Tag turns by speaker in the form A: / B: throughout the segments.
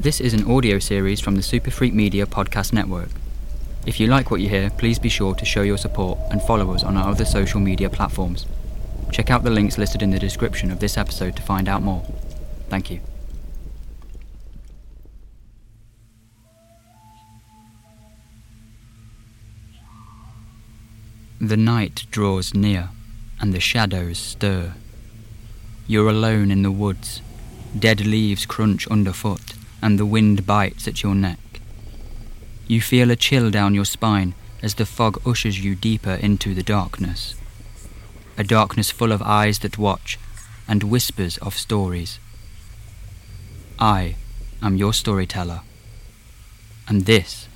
A: This is an audio series from the Superfreak Media Podcast Network. If you like what you hear, please be sure to show your support and follow us on our other social media platforms. Check out the links listed in the description of this episode to find out more. Thank you. The night draws near, and the shadows stir. You're alone in the woods. Dead leaves crunch underfoot, and the wind bites at your neck. You feel a chill down your spine as the fog ushers you deeper into the darkness. A darkness full of eyes that watch and whispers of stories. I am your storyteller, and this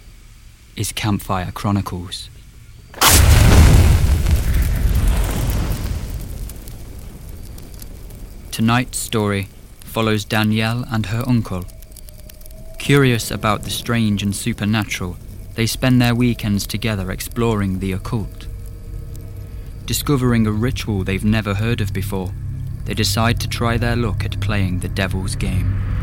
A: is Campfire Chronicles. Tonight's story follows Danielle and her uncle. Curious about the strange and supernatural, they spend their weekends together exploring the occult. Discovering a ritual they've never heard of before, they decide to try their luck at playing the devil's game.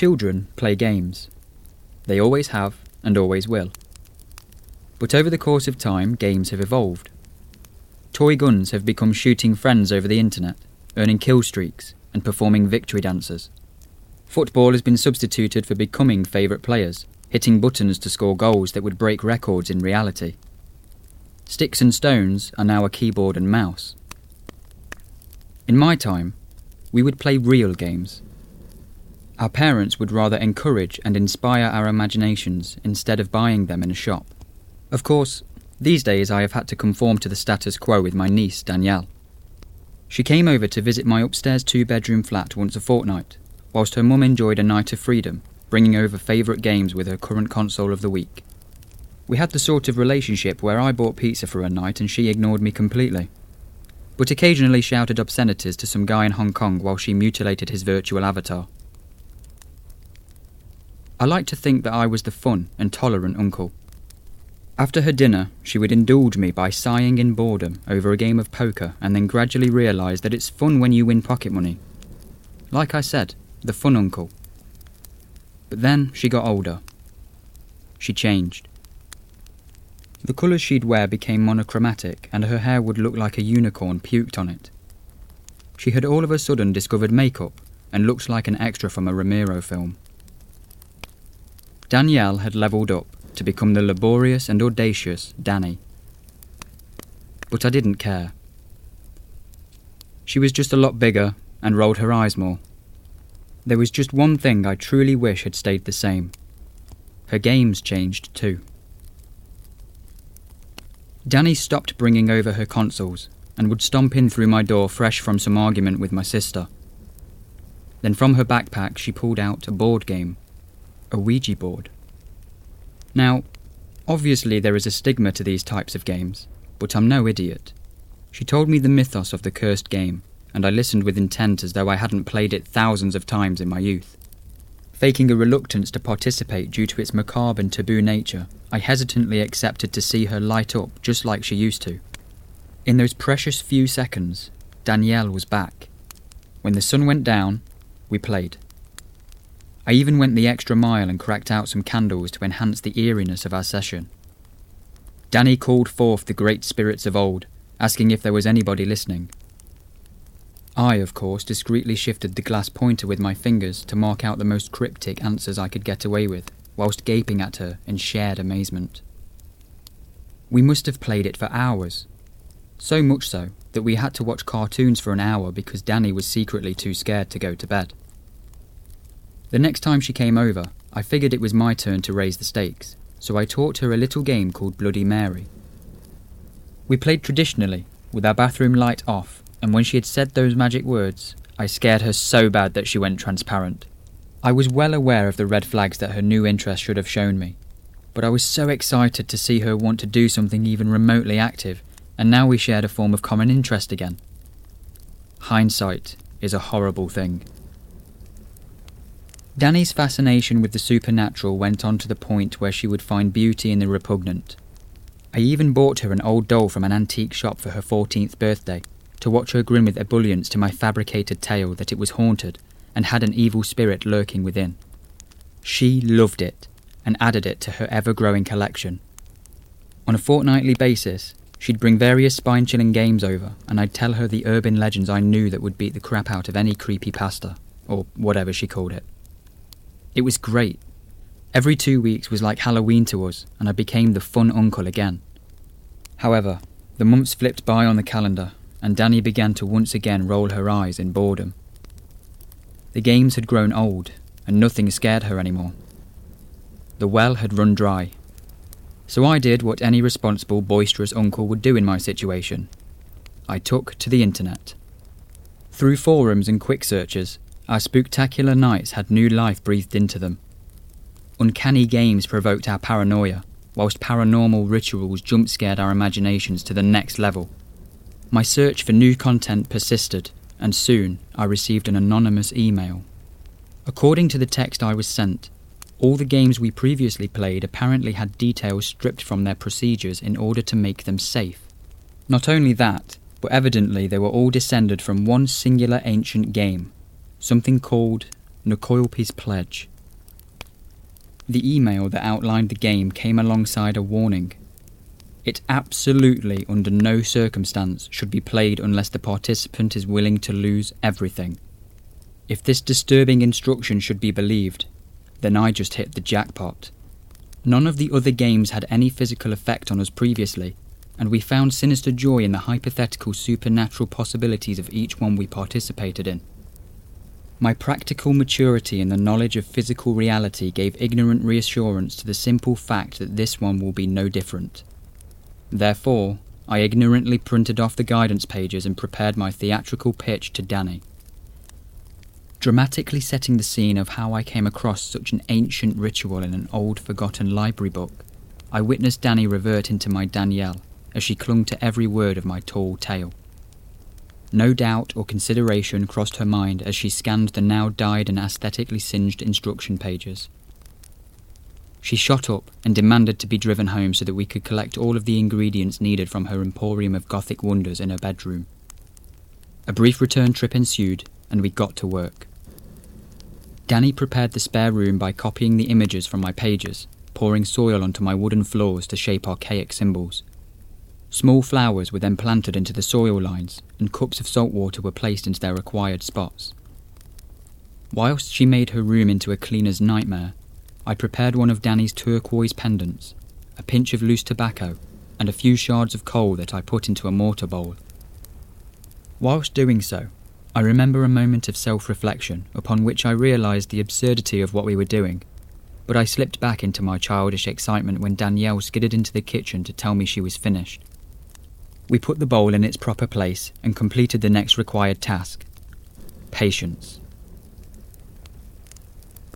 A: Children play games. They always have and always will. But over the course of time, games have evolved. Toy guns have become shooting friends over the internet, earning kill streaks, and performing victory dances. Football has been substituted for becoming favourite players, hitting buttons to score goals that would break records in reality. Sticks and stones are now a keyboard and mouse. In my time, we would play real games our parents would rather encourage and inspire our imaginations instead of buying them in a shop. Of course, these days I have had to conform to the status quo with my niece, Danielle. She came over to visit my upstairs two bedroom flat once a fortnight, whilst her mum enjoyed a night of freedom, bringing over favourite games with her current console of the week. We had the sort of relationship where I bought pizza for a night and she ignored me completely, but occasionally shouted obscenities to some guy in Hong Kong while she mutilated his virtual avatar. I like to think that I was the fun and tolerant uncle. After her dinner, she would indulge me by sighing in boredom over a game of poker and then gradually realise that it's fun when you win pocket money. Like I said, the fun uncle. But then she got older. She changed. The colours she'd wear became monochromatic and her hair would look like a unicorn puked on it. She had all of a sudden discovered makeup and looked like an extra from a Romero film. Danielle had levelled up to become the laborious and audacious Danny. But I didn't care. She was just a lot bigger and rolled her eyes more. There was just one thing I truly wish had stayed the same. Her games changed too. Danny stopped bringing over her consoles and would stomp in through my door fresh from some argument with my sister. Then from her backpack she pulled out a board game a Ouija board. Now, obviously there is a stigma to these types of games, but I'm no idiot. She told me the mythos of the cursed game, and I listened with intent as though I hadn't played it thousands of times in my youth. Faking a reluctance to participate due to its macabre and taboo nature, I hesitantly accepted to see her light up just like she used to. In those precious few seconds, Danielle was back. When the sun went down, we played. I even went the extra mile and cracked out some candles to enhance the eeriness of our session. Danny called forth the great spirits of old, asking if there was anybody listening. I, of course, discreetly shifted the glass pointer with my fingers to mark out the most cryptic answers I could get away with, whilst gaping at her in shared amazement. We must have played it for hours. So much so that we had to watch cartoons for an hour because Danny was secretly too scared to go to bed. The next time she came over, I figured it was my turn to raise the stakes, so I taught her a little game called Bloody Mary. We played traditionally, with our bathroom light off, and when she had said those magic words, I scared her so bad that she went transparent. I was well aware of the red flags that her new interest should have shown me, but I was so excited to see her want to do something even remotely active, and now we shared a form of common interest again. Hindsight is a horrible thing. Danny's fascination with the supernatural went on to the point where she would find beauty in the repugnant. I even bought her an old doll from an antique shop for her 14th birthday, to watch her grin with ebullience to my fabricated tale that it was haunted and had an evil spirit lurking within. She loved it and added it to her ever growing collection. On a fortnightly basis, she'd bring various spine chilling games over, and I'd tell her the urban legends I knew that would beat the crap out of any creepy pasta, or whatever she called it. It was great. Every two weeks was like Halloween to us, and I became the fun uncle again. However, the months flipped by on the calendar, and Danny began to once again roll her eyes in boredom. The games had grown old, and nothing scared her anymore. The well had run dry. So I did what any responsible, boisterous uncle would do in my situation. I took to the internet. Through forums and quick searches, our spooktacular nights had new life breathed into them. Uncanny games provoked our paranoia, whilst paranormal rituals jump scared our imaginations to the next level. My search for new content persisted, and soon I received an anonymous email. According to the text I was sent, all the games we previously played apparently had details stripped from their procedures in order to make them safe. Not only that, but evidently they were all descended from one singular ancient game, something called Nakoilpi's Pledge. The email that outlined the game came alongside a warning. It absolutely, under no circumstance, should be played unless the participant is willing to lose everything. If this disturbing instruction should be believed, then I just hit the jackpot. None of the other games had any physical effect on us previously, and we found sinister joy in the hypothetical supernatural possibilities of each one we participated in. My practical maturity and the knowledge of physical reality gave ignorant reassurance to the simple fact that this one will be no different. Therefore, I ignorantly printed off the guidance pages and prepared my theatrical pitch to Danny. Dramatically setting the scene of how I came across such an ancient ritual in an old forgotten library book, I witnessed Danny revert into my Danielle as she clung to every word of my tall tale. No doubt or consideration crossed her mind as she scanned the now dyed and aesthetically singed instruction pages. She shot up and demanded to be driven home so that we could collect all of the ingredients needed from her emporium of gothic wonders in her bedroom. A brief return trip ensued, and we got to work. Danny prepared the spare room by copying the images from my pages, pouring soil onto my wooden floors to shape archaic symbols. Small flowers were then planted into the soil lines, and cups of salt water were placed into their required spots. Whilst she made her room into a cleaner's nightmare, I prepared one of Danny's turquoise pendants, a pinch of loose tobacco, and a few shards of coal that I put into a mortar bowl. Whilst doing so, I remember a moment of self reflection upon which I realised the absurdity of what we were doing, but I slipped back into my childish excitement when Danielle skidded into the kitchen to tell me she was finished. We put the bowl in its proper place and completed the next required task patience.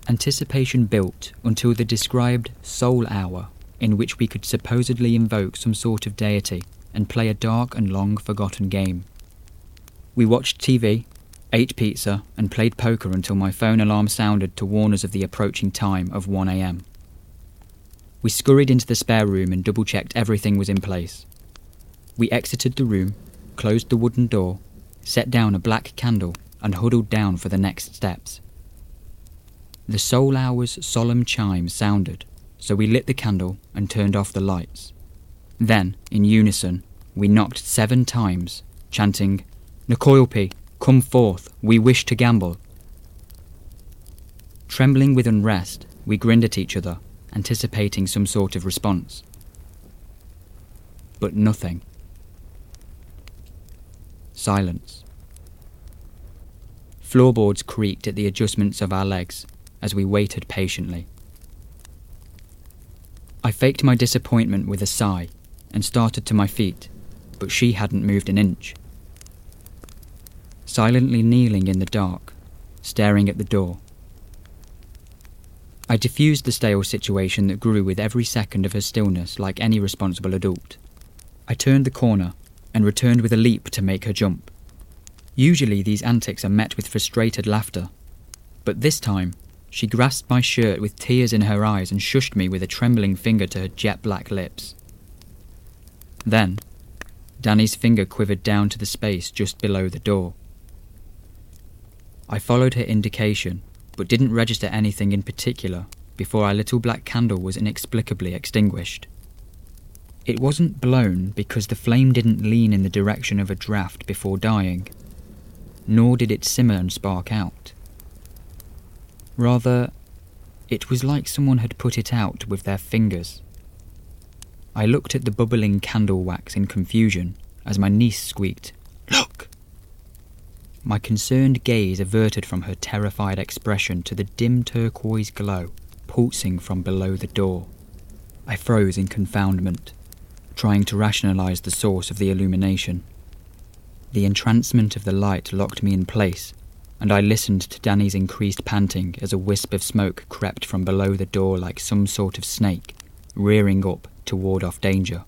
A: Anticipation built until the described soul hour, in which we could supposedly invoke some sort of deity and play a dark and long forgotten game. We watched TV, ate pizza, and played poker until my phone alarm sounded to warn us of the approaching time of 1am. We scurried into the spare room and double checked everything was in place. We exited the room, closed the wooden door, set down a black candle, and huddled down for the next steps. The soul hour's solemn chime sounded, so we lit the candle and turned off the lights. Then, in unison, we knocked seven times, chanting, Nakoilpi, come forth, we wish to gamble. Trembling with unrest, we grinned at each other, anticipating some sort of response. But nothing. Silence. Floorboards creaked at the adjustments of our legs as we waited patiently. I faked my disappointment with a sigh and started to my feet, but she hadn't moved an inch. Silently kneeling in the dark, staring at the door. I diffused the stale situation that grew with every second of her stillness like any responsible adult. I turned the corner and returned with a leap to make her jump. Usually these antics are met with frustrated laughter, but this time she grasped my shirt with tears in her eyes and shushed me with a trembling finger to her jet black lips. Then, Danny's finger quivered down to the space just below the door. I followed her indication, but didn't register anything in particular before our little black candle was inexplicably extinguished. It wasn't blown because the flame didn't lean in the direction of a draft before dying, nor did it simmer and spark out. Rather, it was like someone had put it out with their fingers. I looked at the bubbling candle wax in confusion as my niece squeaked, Look! My concerned gaze averted from her terrified expression to the dim turquoise glow pulsing from below the door. I froze in confoundment, trying to rationalize the source of the illumination. The entrancement of the light locked me in place, and I listened to Danny's increased panting as a wisp of smoke crept from below the door like some sort of snake, rearing up to ward off danger.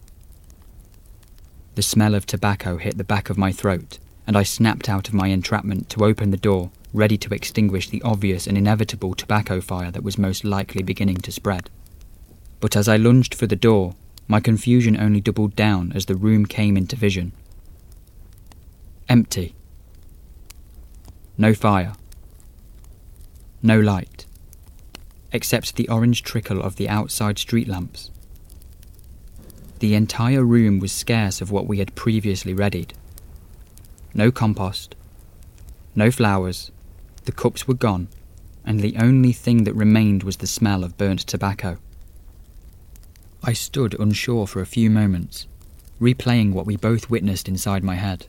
A: The smell of tobacco hit the back of my throat, and I snapped out of my entrapment to open the door, ready to extinguish the obvious and inevitable tobacco fire that was most likely beginning to spread. But as I lunged for the door, my confusion only doubled down as the room came into vision. Empty. No fire. No light. Except the orange trickle of the outside street lamps. The entire room was scarce of what we had previously readied. No compost. No flowers. The cups were gone, and the only thing that remained was the smell of burnt tobacco. I stood unsure for a few moments, replaying what we both witnessed inside my head.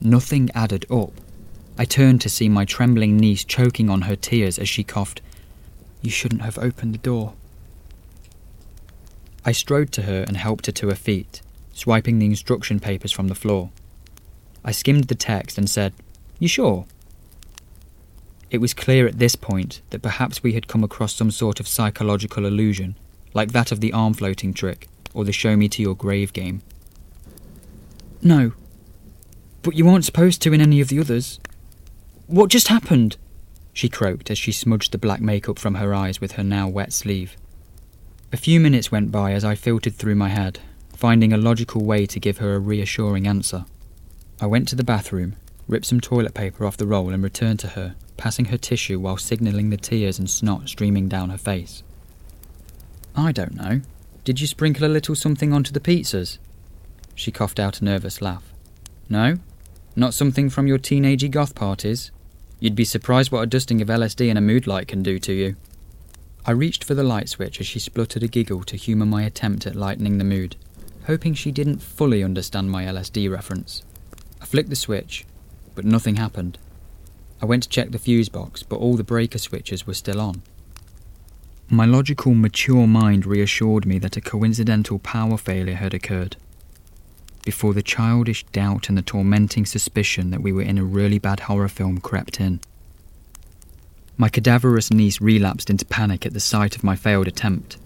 A: Nothing added up. I turned to see my trembling niece choking on her tears as she coughed, You shouldn't have opened the door. I strode to her and helped her to her feet, swiping the instruction papers from the floor. I skimmed the text and said, You sure? It was clear at this point that perhaps we had come across some sort of psychological illusion, like that of the arm floating trick or the show me to your grave game. No. But you aren't supposed to in any of the others. What just happened? She croaked as she smudged the black makeup from her eyes with her now wet sleeve. A few minutes went by as I filtered through my head, finding a logical way to give her a reassuring answer. I went to the bathroom, ripped some toilet paper off the roll, and returned to her, passing her tissue while signalling the tears and snot streaming down her face. I don't know. Did you sprinkle a little something onto the pizzas? She coughed out a nervous laugh. No? Not something from your teenagey goth parties? You'd be surprised what a dusting of LSD in a mood light can do to you. I reached for the light switch as she spluttered a giggle to humour my attempt at lightening the mood, hoping she didn't fully understand my LSD reference. I flicked the switch, but nothing happened. I went to check the fuse box, but all the breaker switches were still on. My logical, mature mind reassured me that a coincidental power failure had occurred, before the childish doubt and the tormenting suspicion that we were in a really bad horror film crept in. My cadaverous niece relapsed into panic at the sight of my failed attempt.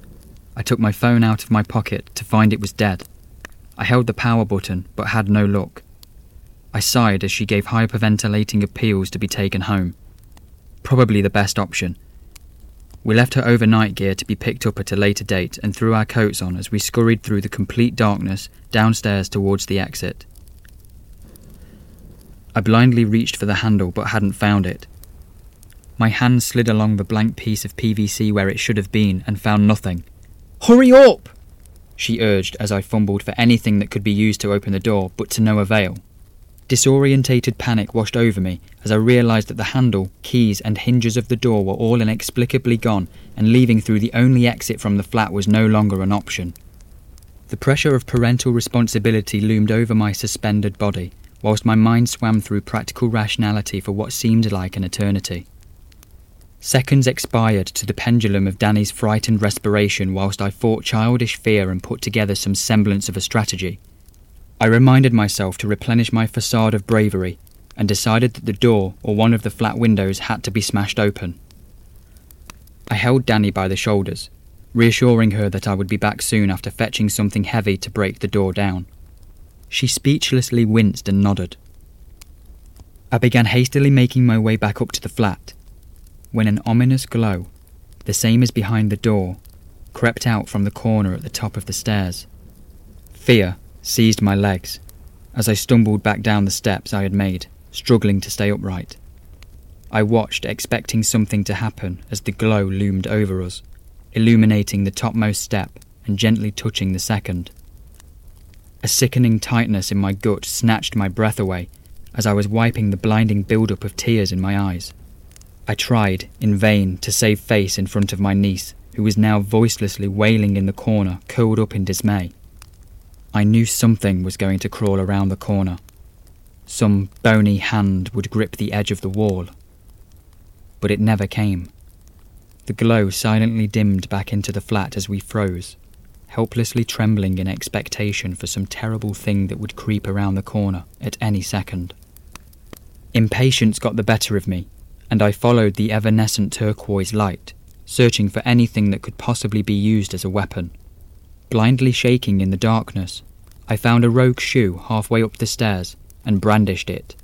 A: I took my phone out of my pocket to find it was dead. I held the power button but had no luck. I sighed as she gave hyperventilating appeals to be taken home. Probably the best option. We left her overnight gear to be picked up at a later date and threw our coats on as we scurried through the complete darkness downstairs towards the exit. I blindly reached for the handle but hadn't found it. My hand slid along the blank piece of PVC where it should have been and found nothing. Hurry up! She urged as I fumbled for anything that could be used to open the door, but to no avail. Disorientated panic washed over me as I realised that the handle, keys, and hinges of the door were all inexplicably gone, and leaving through the only exit from the flat was no longer an option. The pressure of parental responsibility loomed over my suspended body, whilst my mind swam through practical rationality for what seemed like an eternity. Seconds expired to the pendulum of Danny's frightened respiration whilst I fought childish fear and put together some semblance of a strategy, I reminded myself to replenish my facade of bravery and decided that the door or one of the flat windows had to be smashed open. I held Danny by the shoulders, reassuring her that I would be back soon after fetching something heavy to break the door down. She speechlessly winced and nodded. I began hastily making my way back up to the flat when an ominous glow, the same as behind the door, crept out from the corner at the top of the stairs. Fear seized my legs as I stumbled back down the steps I had made struggling to stay upright. I watched, expecting something to happen as the glow loomed over us, illuminating the topmost step and gently touching the second. A sickening tightness in my gut snatched my breath away as I was wiping the blinding build-up of tears in my eyes. I tried, in vain, to save face in front of my niece, who was now voicelessly wailing in the corner, curled up in dismay. I knew something was going to crawl around the corner, some bony hand would grip the edge of the wall. But it never came. The glow silently dimmed back into the flat as we froze, helplessly trembling in expectation for some terrible thing that would creep around the corner at any second. Impatience got the better of me, and I followed the evanescent turquoise light, searching for anything that could possibly be used as a weapon. Blindly shaking in the darkness, I found a rogue shoe halfway up the stairs and brandished it.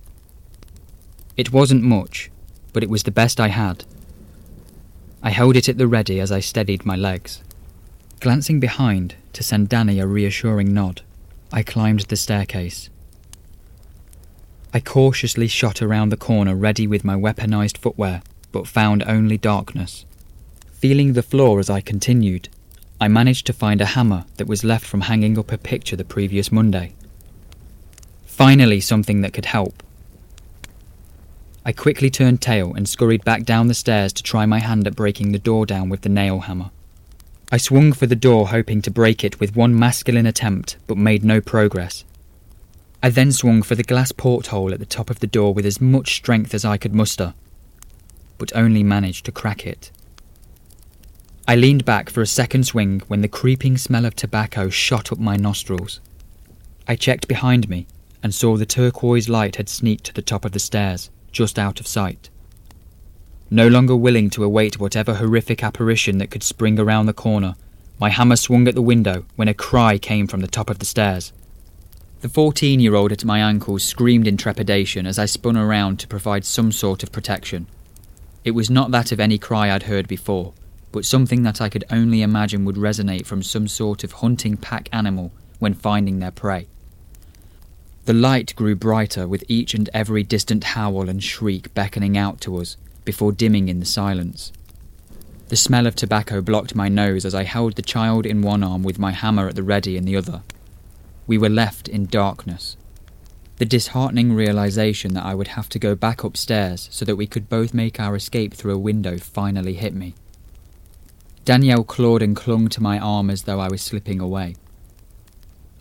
A: It wasn't much, but it was the best I had. I held it at the ready as I steadied my legs. Glancing behind to send Danny a reassuring nod, I climbed the staircase. I cautiously shot around the corner ready with my weaponized footwear, but found only darkness. Feeling the floor as I continued, I managed to find a hammer that was left from hanging up a picture the previous Monday. Finally, something that could help. I quickly turned tail and scurried back down the stairs to try my hand at breaking the door down with the nail hammer. I swung for the door, hoping to break it with one masculine attempt, but made no progress. I then swung for the glass porthole at the top of the door with as much strength as I could muster, but only managed to crack it. I leaned back for a second swing when the creeping smell of tobacco shot up my nostrils. I checked behind me and saw the turquoise light had sneaked to the top of the stairs, just out of sight. No longer willing to await whatever horrific apparition that could spring around the corner, my hammer swung at the window when a cry came from the top of the stairs. The 14 year old at my ankles screamed in trepidation as I spun around to provide some sort of protection. It was not that of any cry I'd heard before, but something that I could only imagine would resonate from some sort of hunting pack animal when finding their prey. The light grew brighter with each and every distant howl and shriek beckoning out to us before dimming in the silence. The smell of tobacco blocked my nose as I held the child in one arm with my hammer at the ready in the other. We were left in darkness. The disheartening realization that I would have to go back upstairs so that we could both make our escape through a window finally hit me. Danielle clawed and clung to my arm as though I was slipping away.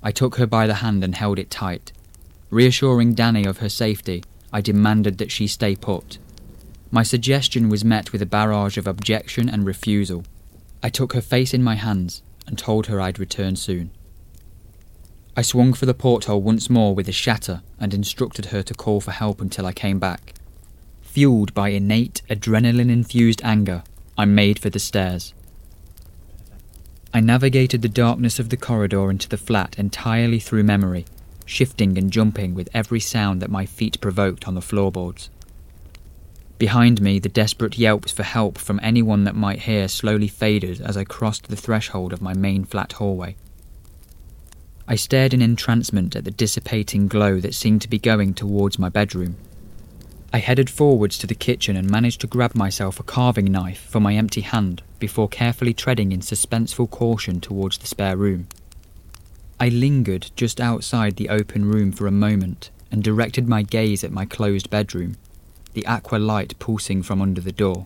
A: I took her by the hand and held it tight. Reassuring Danny of her safety, I demanded that she stay put. My suggestion was met with a barrage of objection and refusal. I took her face in my hands and told her I'd return soon. I swung for the porthole once more with a shatter and instructed her to call for help until I came back. Fueled by innate adrenaline infused anger, I made for the stairs. I navigated the darkness of the corridor into the flat entirely through memory, shifting and jumping with every sound that my feet provoked on the floorboards. Behind me, the desperate yelps for help from anyone that might hear slowly faded as I crossed the threshold of my main flat hallway. I stared in entrancement at the dissipating glow that seemed to be going towards my bedroom. I headed forwards to the kitchen and managed to grab myself a carving knife for my empty hand before carefully treading in suspenseful caution towards the spare room. I lingered just outside the open room for a moment and directed my gaze at my closed bedroom, the aqua light pulsing from under the door.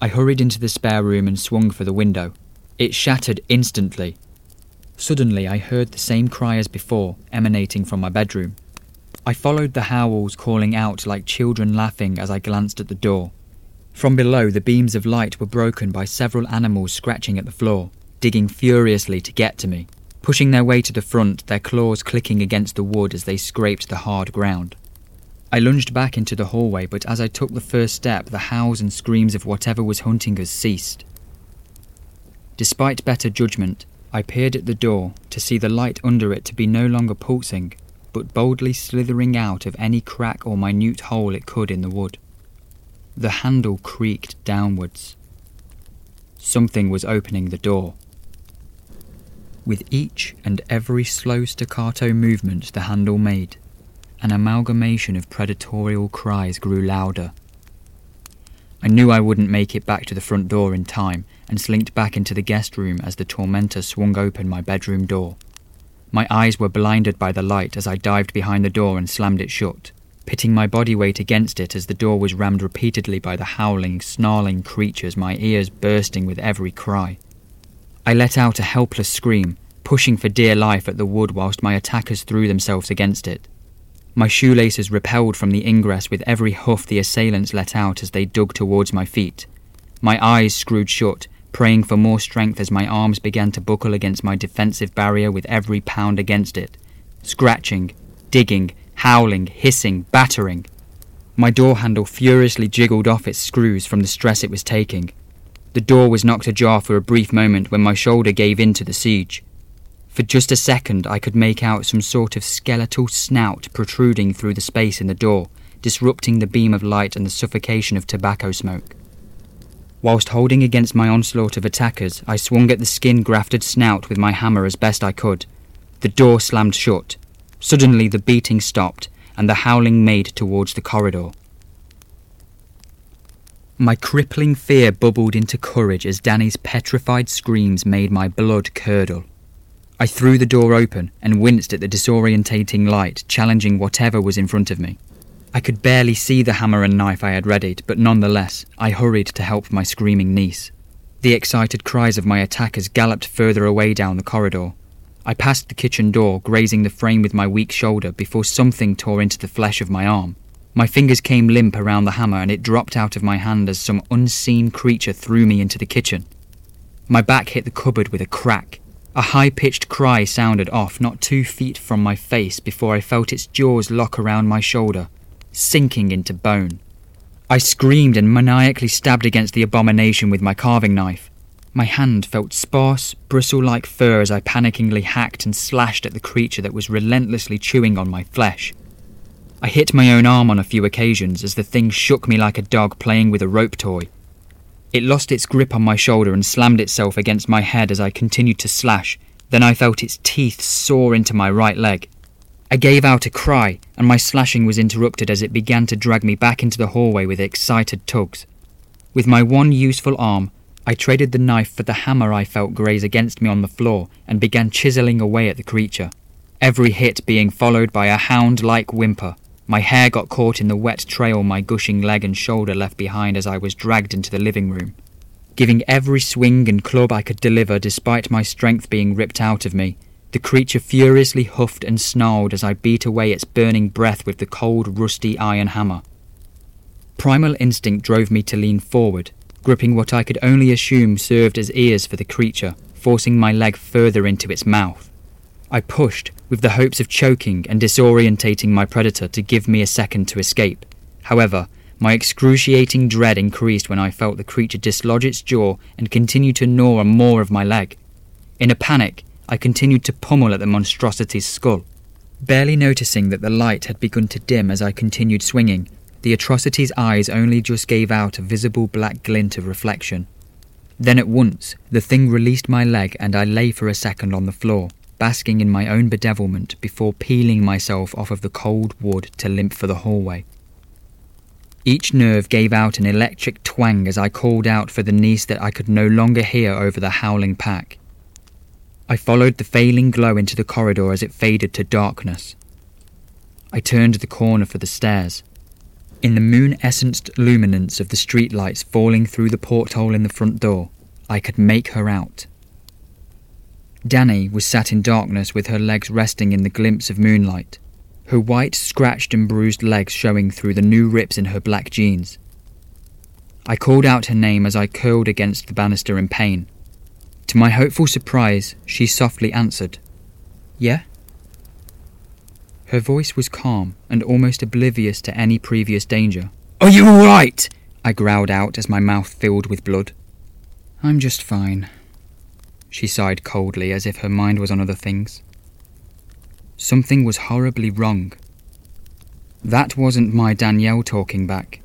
A: I hurried into the spare room and swung for the window. It shattered instantly. Suddenly, I heard the same cry as before emanating from my bedroom. I followed the howls calling out like children laughing as I glanced at the door. From below, the beams of light were broken by several animals scratching at the floor digging furiously to get to me. pushing their way to the front, their claws clicking against the wood as they scraped the hard ground. I lunged back into the hallway, but as I took the first step, the howls and screams of whatever was hunting us ceased. Despite better judgment, I peered at the door to see the light under it to be no longer pulsing, but boldly slithering out of any crack or minute hole it could in the wood. The handle creaked downwards. Something was opening the door. With each and every slow staccato movement the handle made, an amalgamation of predatorial cries grew louder. I knew I wouldn't make it back to the front door in time and slinked back into the guest room as the tormentor swung open my bedroom door. My eyes were blinded by the light as I dived behind the door and slammed it shut, pitting my body weight against it as the door was rammed repeatedly by the howling, snarling creatures, my ears bursting with every cry. I let out a helpless scream, pushing for dear life at the wood whilst my attackers threw themselves against it. My shoelaces repelled from the ingress with every hoof the assailants let out as they dug towards my feet. My eyes screwed shut, praying for more strength as my arms began to buckle against my defensive barrier with every pound against it. Scratching, digging, howling, hissing, battering. My door handle furiously jiggled off its screws from the stress it was taking. The door was knocked ajar for a brief moment when my shoulder gave in to the siege. For just a second, I could make out some sort of skeletal snout protruding through the space in the door, disrupting the beam of light and the suffocation of tobacco smoke. Whilst holding against my onslaught of attackers, I swung at the skin grafted snout with my hammer as best I could. The door slammed shut. Suddenly, the beating stopped, and the howling made towards the corridor. My crippling fear bubbled into courage as Danny's petrified screams made my blood curdle. I threw the door open and winced at the disorientating light, challenging whatever was in front of me. I could barely see the hammer and knife I had readied, but nonetheless, I hurried to help my screaming niece. The excited cries of my attackers galloped further away down the corridor. I passed the kitchen door, grazing the frame with my weak shoulder before something tore into the flesh of my arm. My fingers came limp around the hammer and it dropped out of my hand as some unseen creature threw me into the kitchen. My back hit the cupboard with a crack. A high pitched cry sounded off not two feet from my face before I felt its jaws lock around my shoulder sinking into bone. I screamed and maniacally stabbed against the abomination with my carving knife. My hand felt sparse, bristle like fur as I panickingly hacked and slashed at the creature that was relentlessly chewing on my flesh. I hit my own arm on a few occasions as the thing shook me like a dog playing with a rope toy. It lost its grip on my shoulder and slammed itself against my head as I continued to slash. Then I felt its teeth saw into my right leg. I gave out a cry, and my slashing was interrupted as it began to drag me back into the hallway with excited tugs. With my one useful arm, I traded the knife for the hammer I felt graze against me on the floor and began chiseling away at the creature, every hit being followed by a hound like whimper. My hair got caught in the wet trail my gushing leg and shoulder left behind as I was dragged into the living room. Giving every swing and club I could deliver despite my strength being ripped out of me, the creature furiously huffed and snarled as I beat away its burning breath with the cold, rusty iron hammer. Primal instinct drove me to lean forward, gripping what I could only assume served as ears for the creature, forcing my leg further into its mouth. I pushed, with the hopes of choking and disorientating my predator to give me a second to escape. However, my excruciating dread increased when I felt the creature dislodge its jaw and continue to gnaw on more of my leg. In a panic, I continued to pummel at the monstrosity's skull. Barely noticing that the light had begun to dim as I continued swinging, the atrocity's eyes only just gave out a visible black glint of reflection. Then at once, the thing released my leg and I lay for a second on the floor, basking in my own bedevilment before peeling myself off of the cold wood to limp for the hallway. Each nerve gave out an electric twang as I called out for the niece that I could no longer hear over the howling pack. I followed the failing glow into the corridor as it faded to darkness. I turned the corner for the stairs. In the moon essenced luminance of the streetlights falling through the porthole in the front door, I could make her out. Danny was sat in darkness with her legs resting in the glimpse of moonlight, her white, scratched and bruised legs showing through the new rips in her black jeans. I called out her name as I curled against the banister in pain. To my hopeful surprise, she softly answered, Yeah? Her voice was calm and almost oblivious to any previous danger.
B: Are you alright?
A: I growled out as my mouth filled with blood. I'm just fine. She sighed coldly as if her mind was on other things. Something was horribly wrong. That wasn't my Danielle talking back.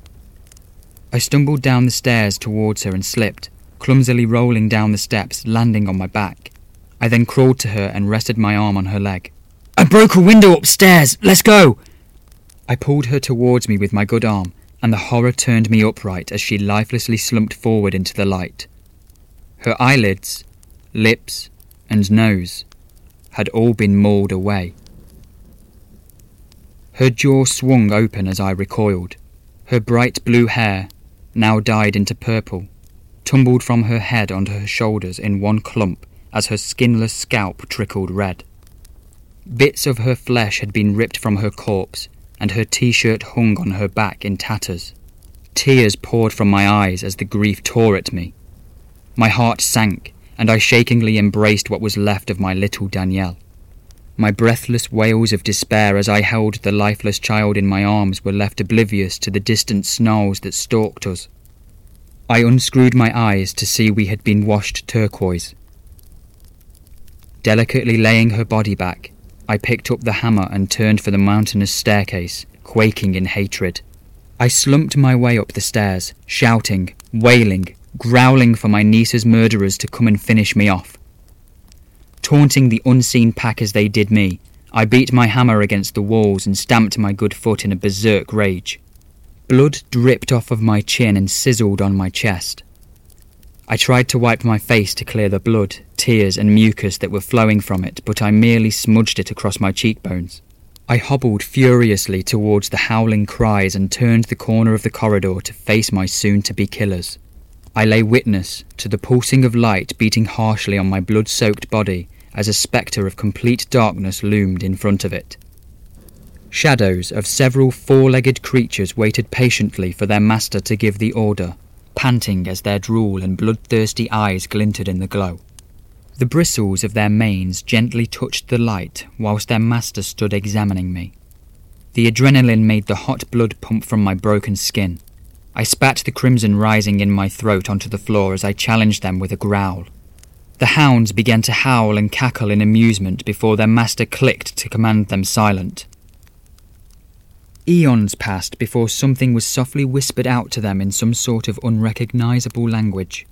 A: I stumbled down the stairs towards her and slipped, clumsily rolling down the steps, landing on my back. I then crawled to her and rested my arm on her leg.
B: I broke a window upstairs. Let's go.
A: I pulled her towards me with my good arm, and the horror turned me upright as she lifelessly slumped forward into the light. Her eyelids, lips, and nose had all been mauled away. Her jaw swung open as I recoiled. Her bright blue hair, now dyed into purple, tumbled from her head onto her shoulders in one clump as her skinless scalp trickled red. Bits of her flesh had been ripped from her corpse, and her t shirt hung on her back in tatters. Tears poured from my eyes as the grief tore at me. My heart sank, and I shakingly embraced what was left of my little Danielle. My breathless wails of despair as I held the lifeless child in my arms were left oblivious to the distant snarls that stalked us. I unscrewed my eyes to see we had been washed turquoise. Delicately laying her body back, I picked up the hammer and turned for the mountainous staircase, quaking in hatred. I slumped my way up the stairs, shouting, wailing, growling for my niece's murderers to come and finish me off. Taunting the unseen pack as they did me, I beat my hammer against the walls and stamped my good foot in a berserk rage. Blood dripped off of my chin and sizzled on my chest. I tried to wipe my face to clear the blood, tears, and mucus that were flowing from it, but I merely smudged it across my cheekbones. I hobbled furiously towards the howling cries and turned the corner of the corridor to face my soon to be killers. I lay witness to the pulsing of light beating harshly on my blood soaked body as a spectre of complete darkness loomed in front of it. Shadows of several four legged creatures waited patiently for their master to give the order, panting as their drool and bloodthirsty eyes glinted in the glow. The bristles of their manes gently touched the light whilst their master stood examining me. The adrenaline made the hot blood pump from my broken skin. I spat the crimson rising in my throat onto the floor as I challenged them with a growl. The hounds began to howl and cackle in amusement before their master clicked to command them silent. Eons passed before something was softly whispered out to them in some sort of unrecognizable language.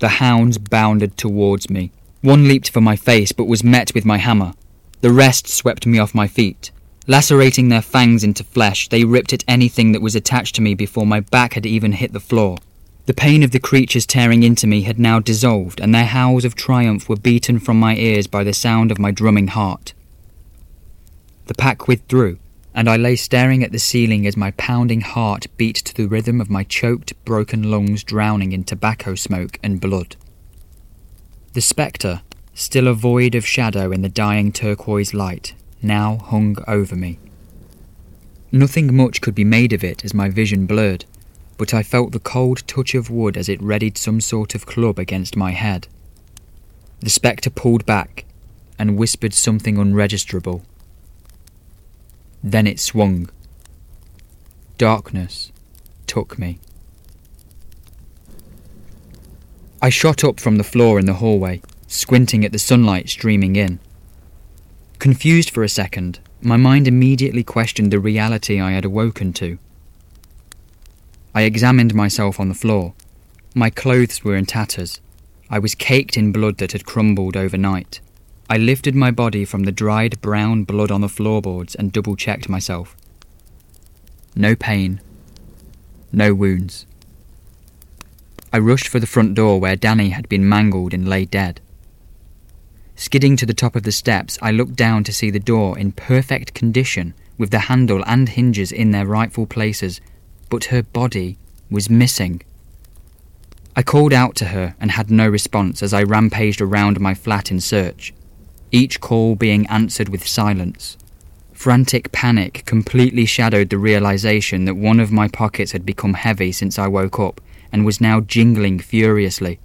A: The hounds bounded towards me. One leaped for my face but was met with my hammer. The rest swept me off my feet. Lacerating their fangs into flesh, they ripped at anything that was attached to me before my back had even hit the floor. The pain of the creatures tearing into me had now dissolved, and their howls of triumph were beaten from my ears by the sound of my drumming heart. The pack withdrew, and I lay staring at the ceiling as my pounding heart beat to the rhythm of my choked, broken lungs drowning in tobacco smoke and blood. The spectre, still a void of shadow in the dying turquoise light, now hung over me. Nothing much could be made of it as my vision blurred, but I felt the cold touch of wood as it readied some sort of club against my head. The spectre pulled back and whispered something unregisterable. Then it swung. Darkness took me. I shot up from the floor in the hallway, squinting at the sunlight streaming in. Confused for a second, my mind immediately questioned the reality I had awoken to. I examined myself on the floor. My clothes were in tatters. I was caked in blood that had crumbled overnight. I lifted my body from the dried brown blood on the floorboards and double checked myself. No pain. No wounds. I rushed for the front door where Danny had been mangled and lay dead. Skidding to the top of the steps, I looked down to see the door in perfect condition, with the handle and hinges in their rightful places, but her body was missing. I called out to her and had no response as I rampaged around my flat in search, each call being answered with silence. Frantic panic completely shadowed the realization that one of my pockets had become heavy since I woke up and was now jingling furiously.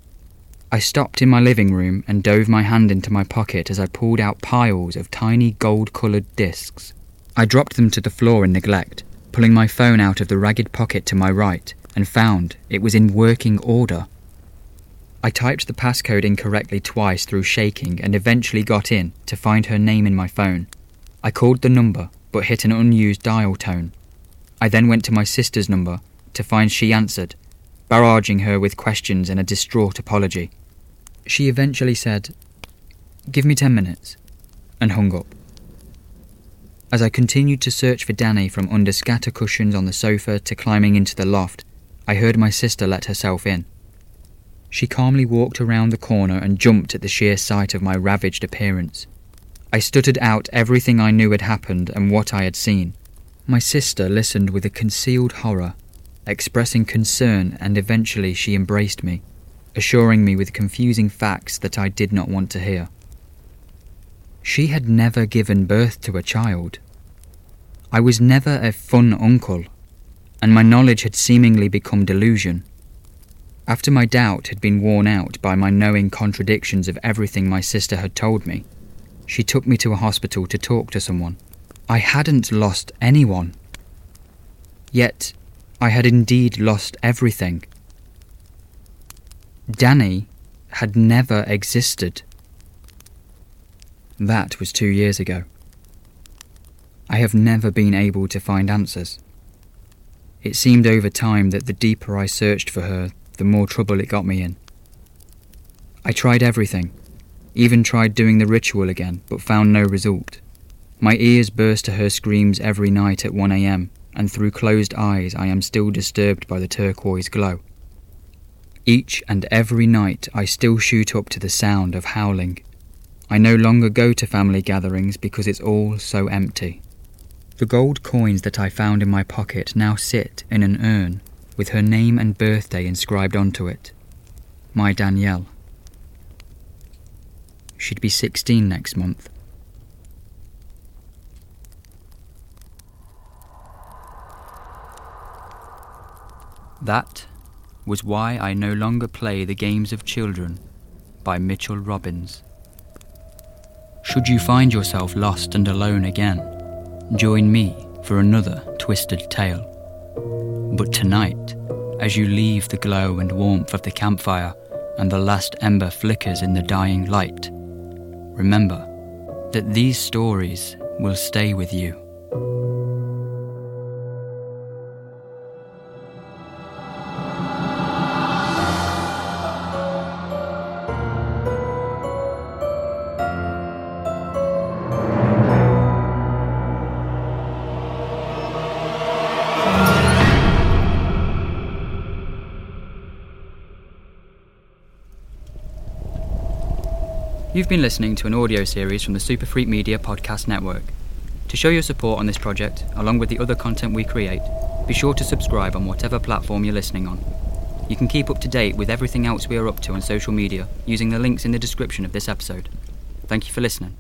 A: I stopped in my living room and dove my hand into my pocket as I pulled out piles of tiny gold coloured discs. I dropped them to the floor in neglect, pulling my phone out of the ragged pocket to my right, and found it was in working order. I typed the passcode incorrectly twice through shaking and eventually got in to find her name in my phone. I called the number but hit an unused dial tone. I then went to my sister's number to find she answered, barraging her with questions and a distraught apology. She eventually said, Give me ten minutes, and hung up. As I continued to search for Danny from under scatter cushions on the sofa to climbing into the loft, I heard my sister let herself in. She calmly walked around the corner and jumped at the sheer sight of my ravaged appearance. I stuttered out everything I knew had happened and what I had seen. My sister listened with a concealed horror, expressing concern, and eventually she embraced me assuring me with confusing facts that I did not want to hear. She had never given birth to a child. I was never a fun uncle, and my knowledge had seemingly become delusion. After my doubt had been worn out by my knowing contradictions of everything my sister had told me, she took me to a hospital to talk to someone. I hadn't lost anyone. Yet, I had indeed lost everything. Danny had never existed. That was two years ago. I have never been able to find answers. It seemed over time that the deeper I searched for her, the more trouble it got me in. I tried everything, even tried doing the ritual again, but found no result. My ears burst to her screams every night at 1am, and through closed eyes I am still disturbed by the turquoise glow. Each and every night I still shoot up to the sound of howling. I no longer go to family gatherings because it's all so empty. The gold coins that I found in my pocket now sit in an urn with her name and birthday inscribed onto it. My Danielle. She'd be 16 next month. That was Why I No Longer Play the Games of Children by Mitchell Robbins. Should you find yourself lost and alone again, join me for another twisted tale. But tonight, as you leave the glow and warmth of the campfire and the last ember flickers in the dying light, remember that these stories will stay with you. You've been listening to an audio series from the Super Freak Media Podcast Network. To show your support on this project, along with the other content we create, be sure to subscribe on whatever platform you're listening on. You can keep up to date with everything else we are up to on social media using the links in the description of this episode. Thank you for listening.